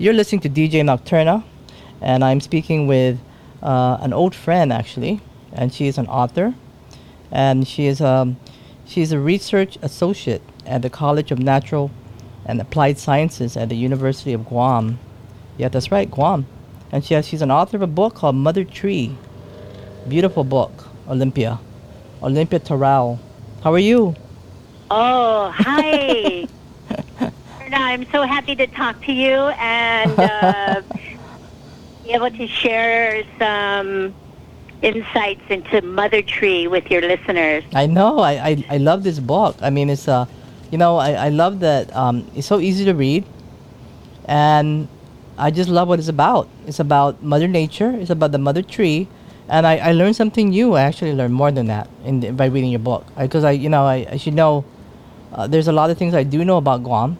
You're listening to DJ Nocturna, and I'm speaking with uh, an old friend actually, and she is an author, and she is um, she's a research associate at the College of Natural and Applied Sciences at the University of Guam. Yeah, that's right, Guam. And she has, she's an author of a book called Mother Tree. Beautiful book, Olympia. Olympia Terrell. How are you? Oh, hi. I'm so happy to talk to you and uh, be able to share some insights into Mother Tree with your listeners. I know. I, I, I love this book. I mean, it's uh, you know, I, I love that um, it's so easy to read, and I just love what it's about. It's about Mother Nature. It's about the Mother Tree, and I, I learned something new. I actually learned more than that in the, by reading your book because I, you know I, I should know. Uh, there's a lot of things I do know about Guam,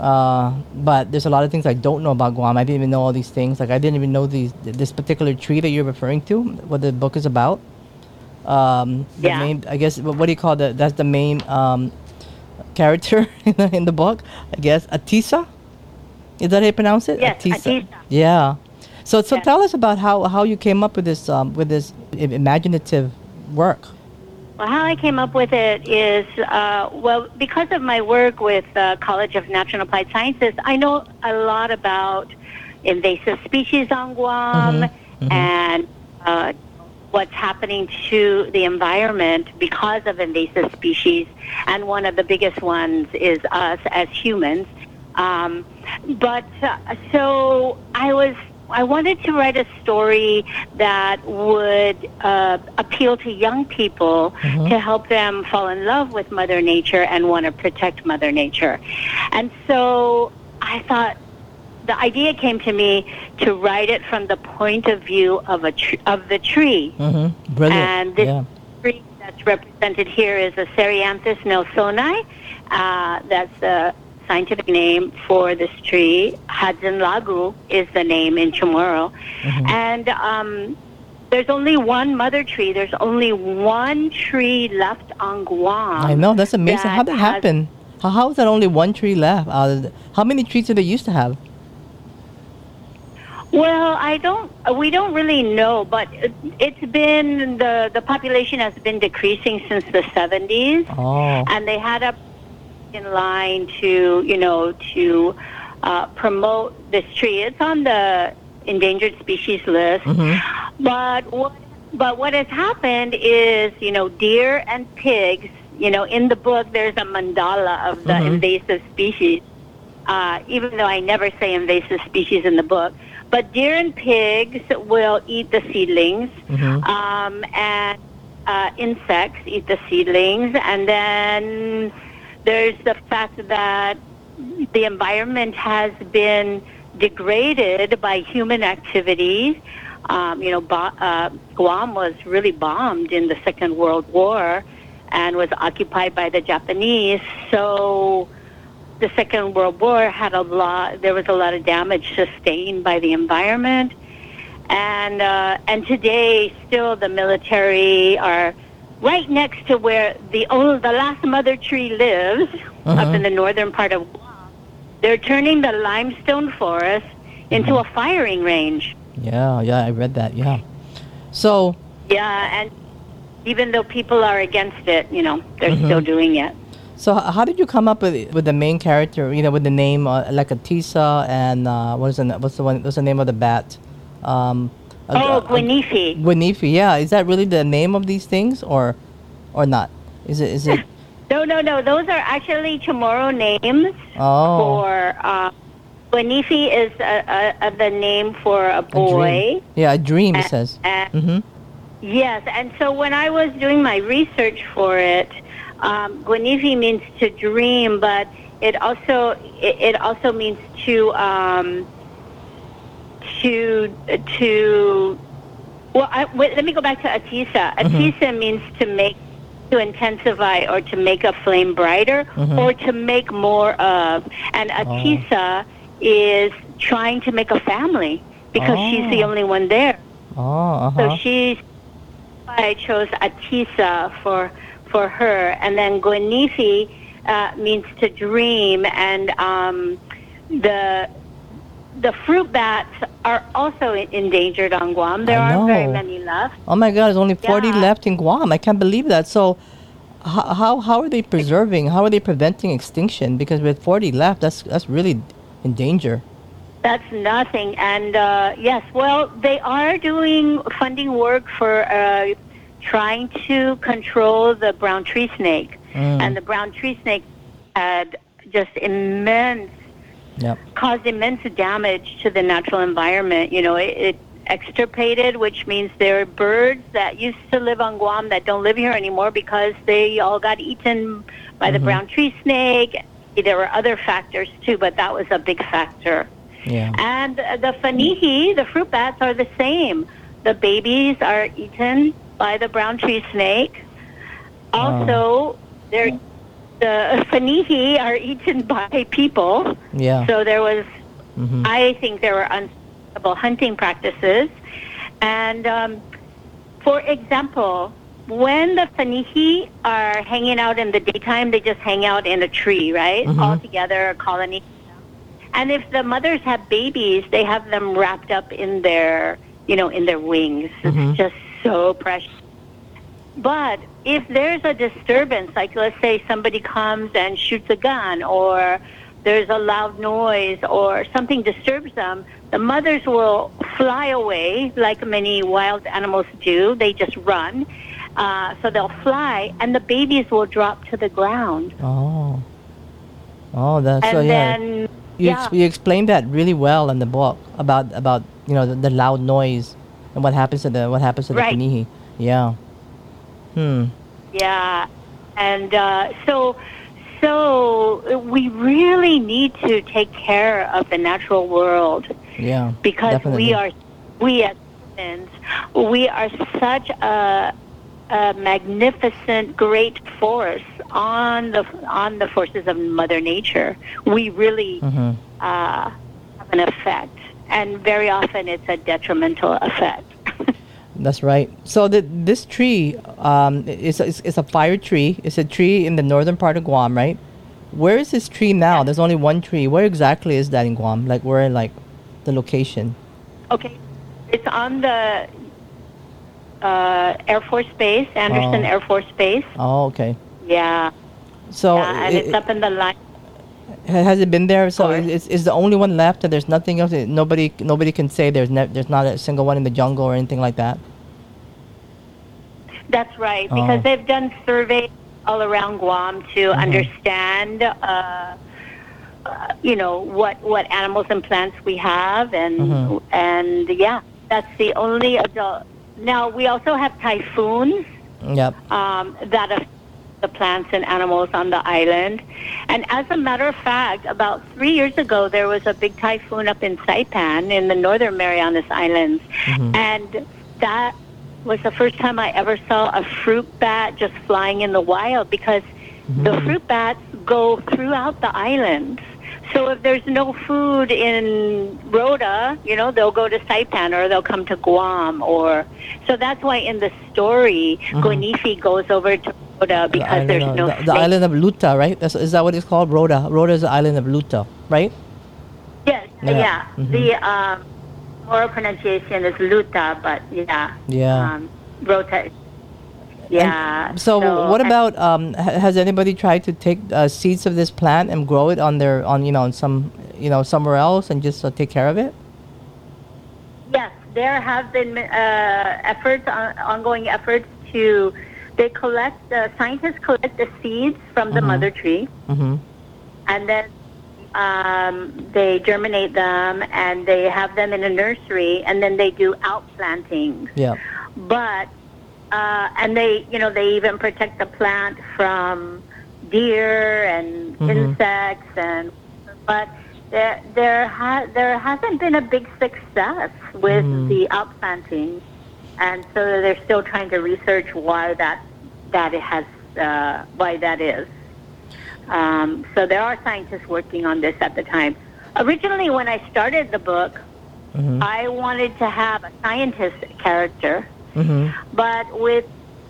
uh, but there's a lot of things I don't know about Guam. I didn't even know all these things. Like I didn't even know these this particular tree that you're referring to. What the book is about. Um, the Yeah. Main, I guess. What, what do you call that? That's the main um, character in the, in the book. I guess Atisa. Is that how you pronounce it? Yes, Atisa. Yeah. So so Yes. tell us about how, how you came up with this um, with this imaginative work. Well, how I came up with it is, uh, well, because of my work with uh, College of Natural and Applied Sciences, I know a lot about invasive species on Guam Mhm, mhm. and uh, what's happening to the environment because of invasive species. And one of the biggest ones is us as humans. Um, but uh, so I was I wanted to write a story that would uh, appeal to young people Mhm. to help them fall in love with Mother Nature and want to protect Mother Nature. And so I thought the idea came to me to write it from the point of view of a tr- of the tree. Mm-hmm. Brilliant. And this yeah. tree that's represented here is a Serianthes nelsonii. Uh, that's the scientific name for this tree. Hudson lagu is the name in Chamorro. Mhm. And um, there's only one mother tree. There's only one tree left on Guam. I know that's amazing. How that that happen? How how is that only one tree left? The, how many trees did they used to have? Well, I don't. We don't really know, but it, it's been the the population has been decreasing since the 70s. Oh. and they had a in line to you know to uh, promote this tree. It's on the endangered species list, Mhm. but what but what has happened is you know deer and pigs. You know, in the book, there's a mandala of the Mhm. invasive species. Uh, even though I never say invasive species in the book, but deer and pigs will eat the seedlings Mhm. um, and uh, insects eat the seedlings, and then there's the fact that the environment has been degraded by human activities. Um, you know, uh, Guam was really bombed in the Second World War and was occupied by the Japanese. So the Second World War had a lot. There was a lot of damage sustained by the environment, and uh, and today still the military are right next to where the old, the last mother tree lives up Uh-huh. in the northern part of Guam. They're turning the limestone forest into Mhm. a firing range. Yeah, yeah, I read that. Yeah. So, Yeah, and even though people are against it, you know, they're Mhm. still doing it. so how did you come up with with the main character? You know, with the name uh, like Atisa and uh, what is the what's the one? What's the name of the bat? Um, Oh, a- Guinifi. Guinifi. Yeah, is that really the name of these things, or or not? Is it is it? No, no, no. Those are actually Chamorro names Oh. for. Uh, Guinifi is a, a, a, the name for a a boy. dream. Yeah, a dream. It says. and- Mm-hmm. Yes, and so when I was doing my research for it, um, Guinifi means to dream, but it also it, it also means to um, to to. Well, I, wait, let me go back to Atisa. Atisa means to make to intensify or to make a flame brighter Mhm. or to make more of. And Atisa is trying to make a family because she's the Oh. only one there. Oh, uh So she's I chose Atisa for for her, and then Guinifi uh, means to dream, and um, the the fruit bats are also endangered on Guam. There aren't very many left. Oh my God, there's only 40 Yeah. left in Guam. I can't believe that. So, how, how, how are they preserving? How are they preventing extinction? Because with 40 left, that's that's really in danger. That's nothing. And uh, yes, well, they are doing funding work for uh, trying to control the brown tree snake. Mm. And the brown tree snake had just immense, Yep. caused immense damage to the natural environment. You know, it, it extirpated, which means there are birds that used to live on Guam that don't live here anymore because they all got eaten by the Mhm. brown tree snake. There were other factors too, but that was a big factor. Yeah. And the fanihi, the fruit bats, are the same. The babies are eaten by the brown tree snake. Also, they're, the fanihi are eaten by people. Yeah. So there was, hmm I think there were unsustainable hunting practices. And um, for example, when the fanihi are hanging out in the daytime, they just hang out in a tree, right? Mhm. All together, a colony. And if the mothers have babies, they have them wrapped up in their, you know, in their wings. Mhm. It's just so precious. But if there's a disturbance, like let's say somebody comes and shoots a gun, or there's a loud noise, or something disturbs them, the mothers will fly away, like many wild animals do. They just run. Uh, so they'll fly, and the babies will drop to the ground. Oh. Oh, that's And so yeah. then, You, yeah. ex- you explained that really well in the book about about you know the, the loud noise and what happens to the what happens to the Right. Yeah. Hmm. Yeah, and uh, so so we really need to take care of the natural world Yeah. because definitely. we are we as humans we are such a, a magnificent great force on the on the forces of Mother Nature. We really hmm uh, have an effect, and very often it's a detrimental effect. That's right. So the, this tree um, is, is is a fire tree. It's a tree in the northern part of Guam, right? Where is this tree now? There's only one tree. Where exactly is that in Guam? Like where, like, the location? Okay, it's on the uh, Air Force Base, Andersen Oh. Air Force Base. Oh, okay. Yeah, So yeah, and it- it's up in the line. Has it been there? So is, is the only one left, and there's nothing else. Nobody, nobody can say there's ne- there's not a single one in the jungle or anything like that. That's right, because Oh. they've done surveys all around Guam to Mhm. understand, uh, uh, you know, what what animals and plants we have, and Mhm. and yeah, that's the only adult. Now we also have typhoons. Yep. um, that affect the plants and animals on the island. And as a matter of fact, about three years ago, there was a big typhoon up in Saipan in the northern Marianas Islands. Mhm. And that was the first time I ever saw a fruit bat just flying in the wild because the Mhm. fruit bats go throughout the islands. So if there's no food in Rota, you know, they'll go to Saipan or they'll come to Guam or so that's why in the story Mhm. Guinifi goes over to Rota because island there's of, no the, the island of Luta, right? That's, is that what it's called? Rota. Rota is the island of Luta, right? Yes, Yeah. yeah. Mhm. The um, oral pronunciation is Luta, but yeah. Yeah. Um, Rota. Yeah. So, what and- about um, has anybody tried to take uh, seeds of this plant and grow it on their on you know on some you know somewhere else and just uh, take care of it? Yes, there have been uh, efforts, on, ongoing efforts to. They collect. Uh, scientists collect the seeds from the Mhm. mother tree, Mm-hmm. and then um, they germinate them, and they have them in a nursery, and then they do outplantings. Yeah. But uh, and they, you know, they even protect the plant from deer and Mhm. insects, and but there there ha- there hasn't been a big success with Mhm. the outplanting, and so they're still trying to research why that that it has uh, why that is. Um, so there are scientists working on this at the time. Originally, when I started the book, Mm-hmm. I wanted to have a scientist character, Mm-hmm. but with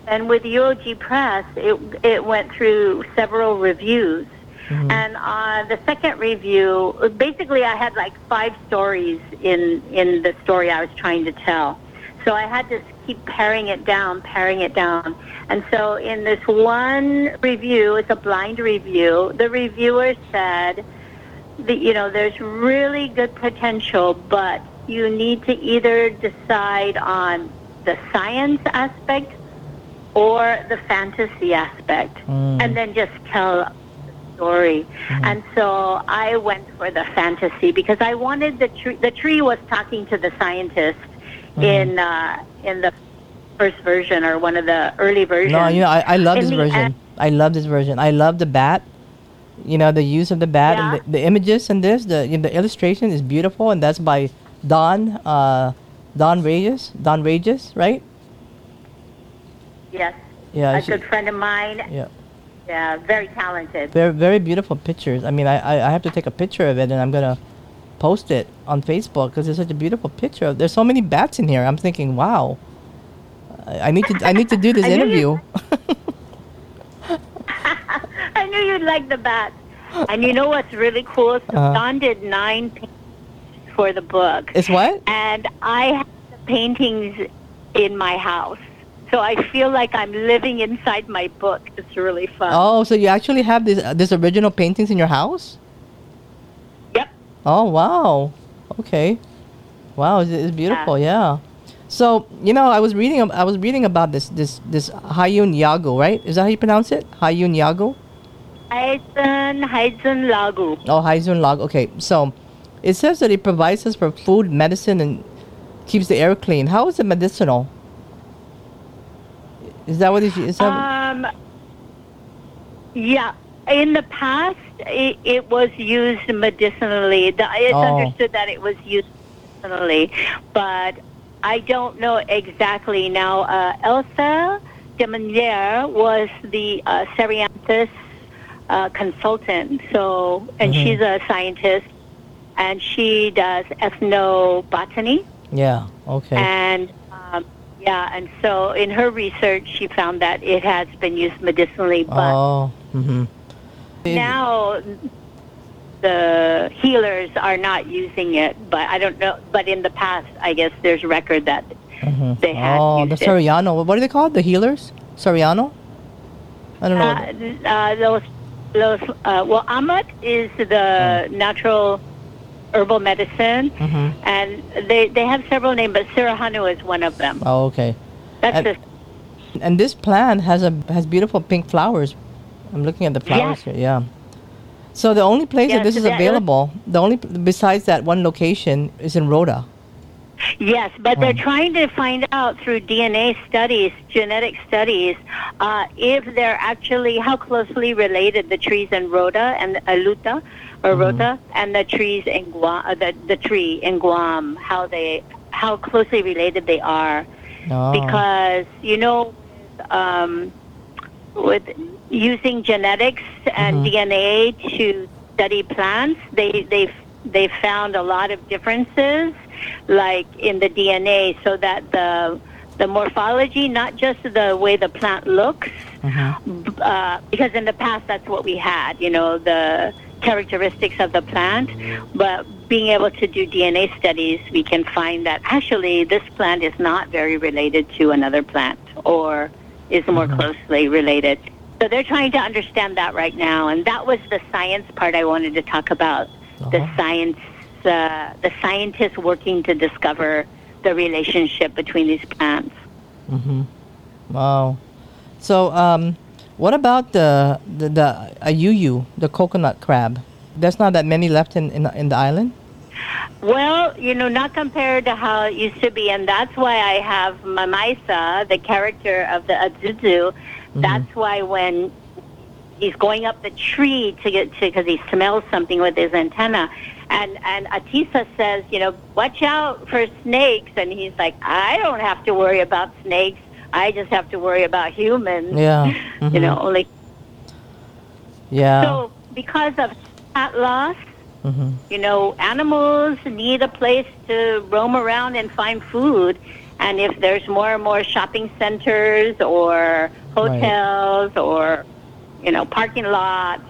and with UOG Press, it it went through several reviews, Mhm. And uh, the second review, basically, I had like five stories in in the story I was trying to tell. So I had to keep paring it down, paring it down. And so in this one review, it's a blind review. The reviewer said, that, you know, there's really good potential, but you need to either decide on the science aspect or the fantasy aspect, Mm. and then just tell the story. And so I went for the fantasy because I wanted the tree. The tree was talking to the scientist in uh, in the first version or one of the early versions. No, you know, I, I love In this version. end- I love this version. I love the bat. You know, the use of the bat Yeah. and the, the images in this, the you know, the illustration is beautiful, and that's by Don uh, Don Regis. Don Regis, right? yes, Yeah, a she- good friend of mine. yeah. Yeah, very talented. Very very beautiful pictures. I mean, I, I, I have to take a picture of it, and I'm gonna post it on Facebook because it's such a beautiful picture. There's so many bats in here. I'm thinking, wow. I need to I need to do this I interview. I knew you'd like the bat. And you know what's really cool? So Uh-huh. Don did nine paintings for the book. it's what? and I have the paintings in my house. So I feel like I'm living inside my book. It's really fun. Oh, so you actually have this uh, this original paintings in your house? Oh wow. Okay. Wow, it's, it's beautiful. Yeah. So you know, I was reading. I was reading about this this this Hayun Yago, right? Is that how you pronounce it? Hayun Yago? Heisen, Heisen Lagu. Oh, Haizun Log. Okay, so it says that it provides us for food, medicine, and keeps the air clean. How is it medicinal? Is that what it is? That Um, yeah. In the past, it, it was used medicinally. It's Oh. understood that it was used medicinally, but I don't know exactly. Now, uh, Elsa de Manier was the uh, Serianthes uh, consultant, so, and Mhm. she's a scientist, and she does ethnobotany. yeah. Okay. And um, yeah, and so in her research, she found that it has been used medicinally, but oh. Mm-hmm. Now the healers are not using it. But I don't know. But in the past, I guess there's record that Mm-hmm. they had Oh, the used it. Soriano. What are they called? The healers? Soriano? I don't know. uh, uh, those those uh, well, Amat is the natural herbal medicine, mm-hmm. and they they have several names, but Sirahanu is one of them. Oh, okay. That's and- And this plant has a has beautiful pink flowers. I'm looking at the flowers Yes. here. Yeah. So the only place that this is that- available, the only besides that one location is in Rota. Yes, but they're Hmm. trying to find out through DNA studies, genetic studies, uh, if they're actually how closely related the trees in Rota and Aluta or Mhm. Rota and the trees in Guam, uh, the the tree in Guam, how they how closely related they are. Oh. Because you know, um, with using genetics and Mhm. DNA to study plants, they they they found a lot of differences, like in the DNA, so that the the morphology, not just the way the plant looks, Mhm. uh, because in the past that's what we had, you know, the characteristics of the plant. But being able to do DNA studies, we can find that actually this plant is not very related to another plant or is more Mhm. closely related. So they're trying to understand that right now, and that was the science part I wanted to talk about. The Uh-huh. science, uh, the scientists working to discover the relationship between these plants. Mm-hmm. Wow. So, um, what about the the, the ayuyu, the coconut crab? There's not that many left in, in, in the island? Well, you know, not compared to how it used to be, and that's why I have Mamaisa, the character of the Azuzu. That's why when he's going up the tree to get to, because he smells something with his antenna, and and Atisa says, you know, watch out for snakes, and he's like, I don't have to worry about snakes. I just have to worry about humans. Yeah. You Mhm. know, only Yeah. so because of that loss. mm-hmm. You know, animals need a place to roam around and find food. And if there's more and more shopping centers or hotels or, you know, parking lots,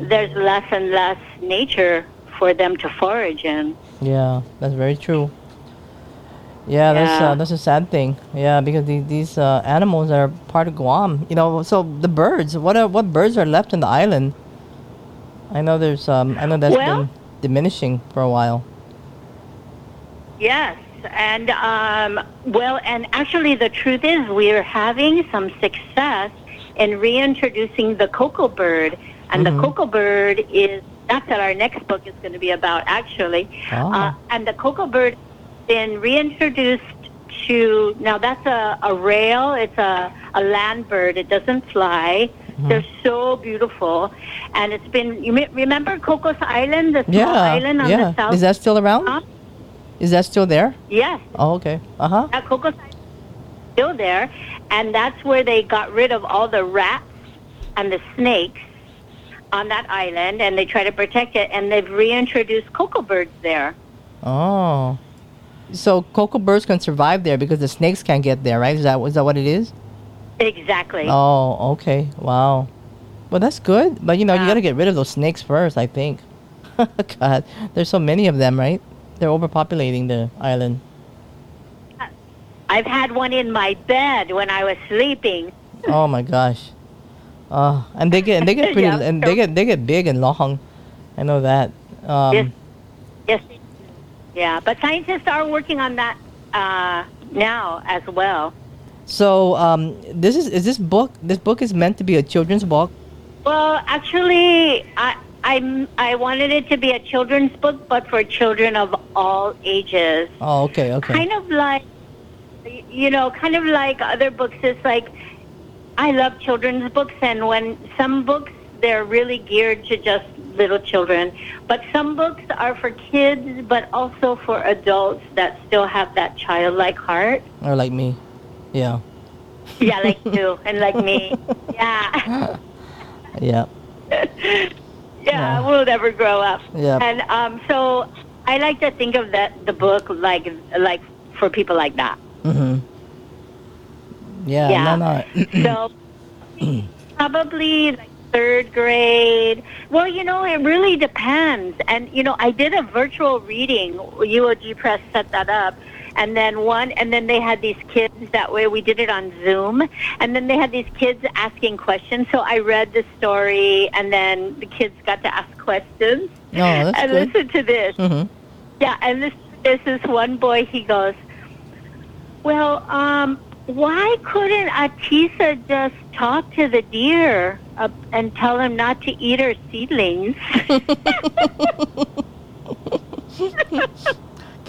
there's less and less nature for them to forage in. Yeah, that's very true. Yeah, that's uh, that's a sad thing. Yeah, because these these uh, animals are part of Guam. You know, so the birds. What are what birds are left in the island? I know there's um I know that's Well- been diminishing for a while. Yes, and um, well, and actually, the truth is, we're having some success in reintroducing the cocoa bird, and Mhm. the cocoa bird is that's what our next book is going to be about, actually. Oh. Uh, and the cocoa bird been reintroduced to now that's a, a rail. It's a a land bird. It doesn't fly. Mhm. They're so beautiful, and it's been. You me- remember Cocos Island, the small Yeah, island on yeah. the south? Is that still around? Huh? Is that still there? Yes, Oh, okay. Uh huh. that Island is still there, and that's where they got rid of all the rats and the snakes on that island, and they try to protect it, and they've reintroduced cocoa birds there. Oh. So cocoa birds can survive there because the snakes can't get there, right? Is that is that what it is? Exactly. Oh, okay. Wow. Well, that's good. But you know, you got to get rid of those snakes first, I think. God, there's so many of them, right? They're overpopulating the island. I've had one in my bed when I was sleeping. Oh my gosh. Uh, and they get and they get pretty Yeah, and they get they get big and long. I know that. Um, Yes. Yes. Yeah, but scientists are working on that uh, now as well. So um, this is is this book this book is meant to be a children's book. Well, actually, I I I wanted it to be a children's book, but for children of all ages. Oh, okay, okay. Kind of like, you know, kind of like other books. It's like I love children's books, and when some books they're really geared to just little children, but some books are for kids, but also for adults that still have that childlike heart. Or like me. Yeah. Yeah, like you and like me. Yeah. Yeah. yeah, Yeah. we'll never grow up. Yeah. And um, so I like to think of that the book like like for people like that. Mhm. Yeah. Yeah. No, no. so probably like third grade. Well, you know, it really depends. And you know, I did a virtual reading. UOG Press set that up. And then one, and then they had these kids. That way, we did it on Zoom. And then they had these kids asking questions. So I read the story, and then the kids got to ask questions. No, that's and good. listen to this. Mhm. Yeah, and this this is one boy. He goes, "Well, um, why couldn't Atisa just talk to the deer uh, and tell him not to eat her seedlings?"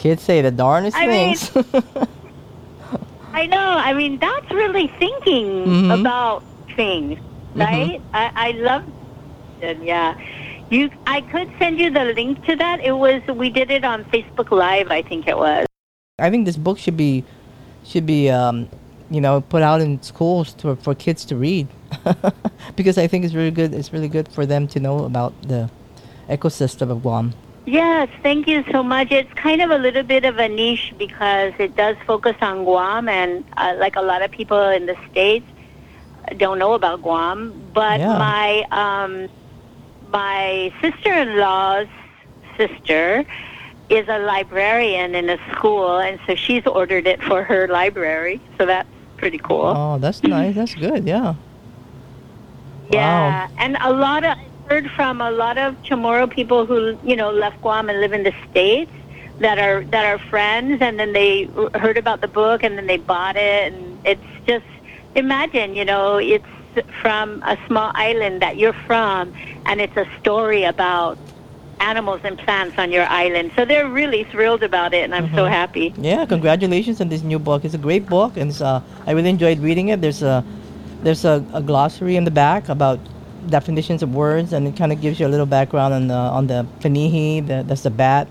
Kids say the darnest I mean- things. I know. I mean, that's really thinking Mhm. about things, right? I, I love it. Yeah. You, I could send you the link to that. It was we did it on Facebook Live. I think it was. I think this book should be should be um, you know put out in schools to, for kids to read because I think it's really good. It's really good for them to know about the ecosystem of Guam. Yes, thank you so much. It's kind of a little bit of a niche because it does focus on Guam, and uh, like a lot of people in the states don't know about Guam. But Yeah. my um, my sister-in-law's sister is a librarian in a school, and so she's ordered it for her library. So that's pretty cool. Oh, that's nice. That's good. Yeah. Yeah, and a lot of heard from a lot of Chamorro people who you know left Guam and live in the states that are that are friends, and then they heard about the book and then they bought it, and it's just imagine you know it's from a small island that you're from, and it's a story about animals and plants on your island. So they're really thrilled about it, and I'm so Mhm. happy. Yeah, congratulations on this new book. It's a great book, and uh, I really enjoyed reading it. There's a there's a, a glossary in the back about definitions of words, and it kind of gives you a little background on the on the panihi, the, that's the bat,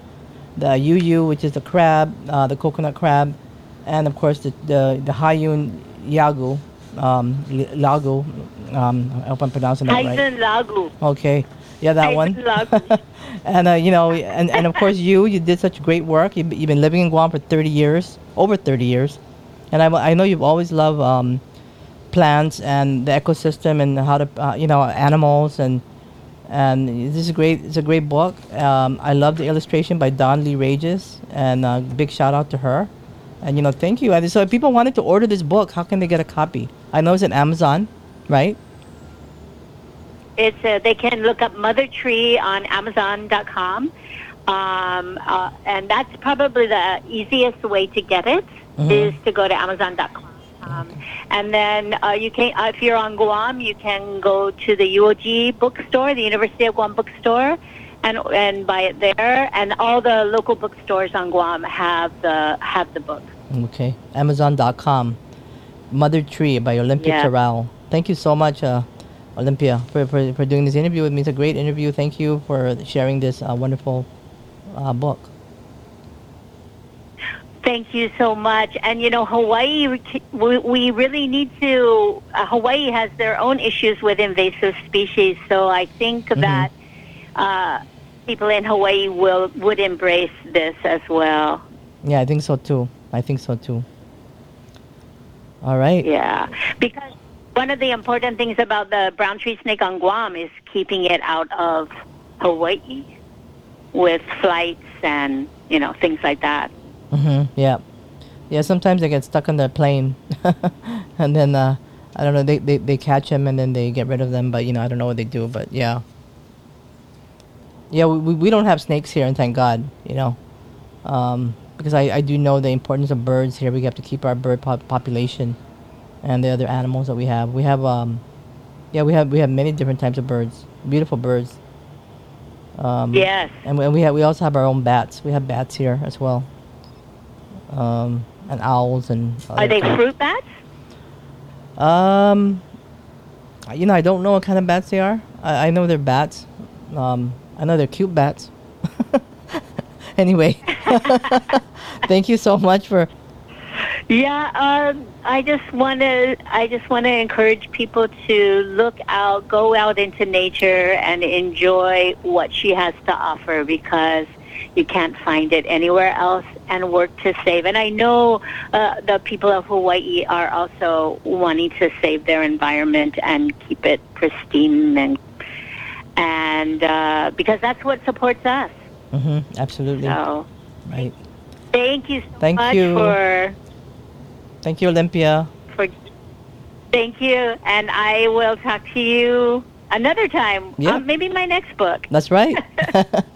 the yuyu, which is the crab, uh, the coconut crab, and of course the the, the hayun yagu, um, lagu. Um, I hope I'm pronouncing that right. Tyson Lagu. Okay. Yeah, that one. Lagu. and uh, you know, and, and of course you, you did such great work. You've, you've been living in Guam for 30 years, over 30 years, and I, I know you've always loved um, plants and the ecosystem and how to, uh, you know, animals and and this is great. It's a great book. Um, I love the illustration by Don Lee Rages, and uh, big shout out to her. And you know, thank you. And so, if people wanted to order this book, how can they get a copy? I know it's at Amazon, right? It's uh, they can look up Mother Tree on Amazon.com, um, uh, and that's probably the easiest way to get it is Mhm. to go to Amazon.com. Um, and then uh, you can, uh, if you're on Guam, you can go to the UOG bookstore, the University of Guam bookstore, and and buy it there. And all the local bookstores on Guam have the have the book. Okay. Amazon.com. Mother Tree by Olympia Yeah. Terrell. Thank you so much, uh, Olympia, for, for, for doing this interview with me. It's a great interview. Thank you for sharing this uh, wonderful uh, book. Thank you so much. And you know, Hawaii, we, we really need to. Uh, Hawaii has their own issues with invasive species, so I think that uh, people in Hawaii will would embrace this as well. Yeah, I think so too. I think so too. All right. Yeah, because one of the important things about the brown tree snake on Guam is keeping it out of Hawaii with flights and you know things like that. Mm-hmm. Yeah. Yeah, sometimes they get stuck on their plane. and then, uh, I don't know, they, they, they catch them and then they get rid of them. But, you know, I don't know what they do. But, yeah. Yeah, we, we- don't have snakes here, and thank God, you know. Um, because I, I do know the importance of birds here. We have to keep our bird pop- population and the other animals that we have. We have, um, yeah, we have we have many different types of birds, beautiful birds. Um, Yes. and we, we have we also have our own bats. We have bats here as well. Um, and owls and. Are they types. fruit bats? Um, you know, I don't know what kind of bats they are. I, I know they're bats. Um, I know they're cute bats. anyway, thank you so much for. Yeah, um, I just want to. I just want to encourage people to look out, go out into nature, and enjoy what she has to offer because you can't find it anywhere else. And work to save. And I know uh, the people of Hawaii are also wanting to save their environment and keep it pristine, and and uh, because that's what supports us. hmm absolutely. So Right. thank you so Thank much you. for. Thank you, Olympia. for thank you and i will talk to you another time Yeah. um, maybe my next book That's right.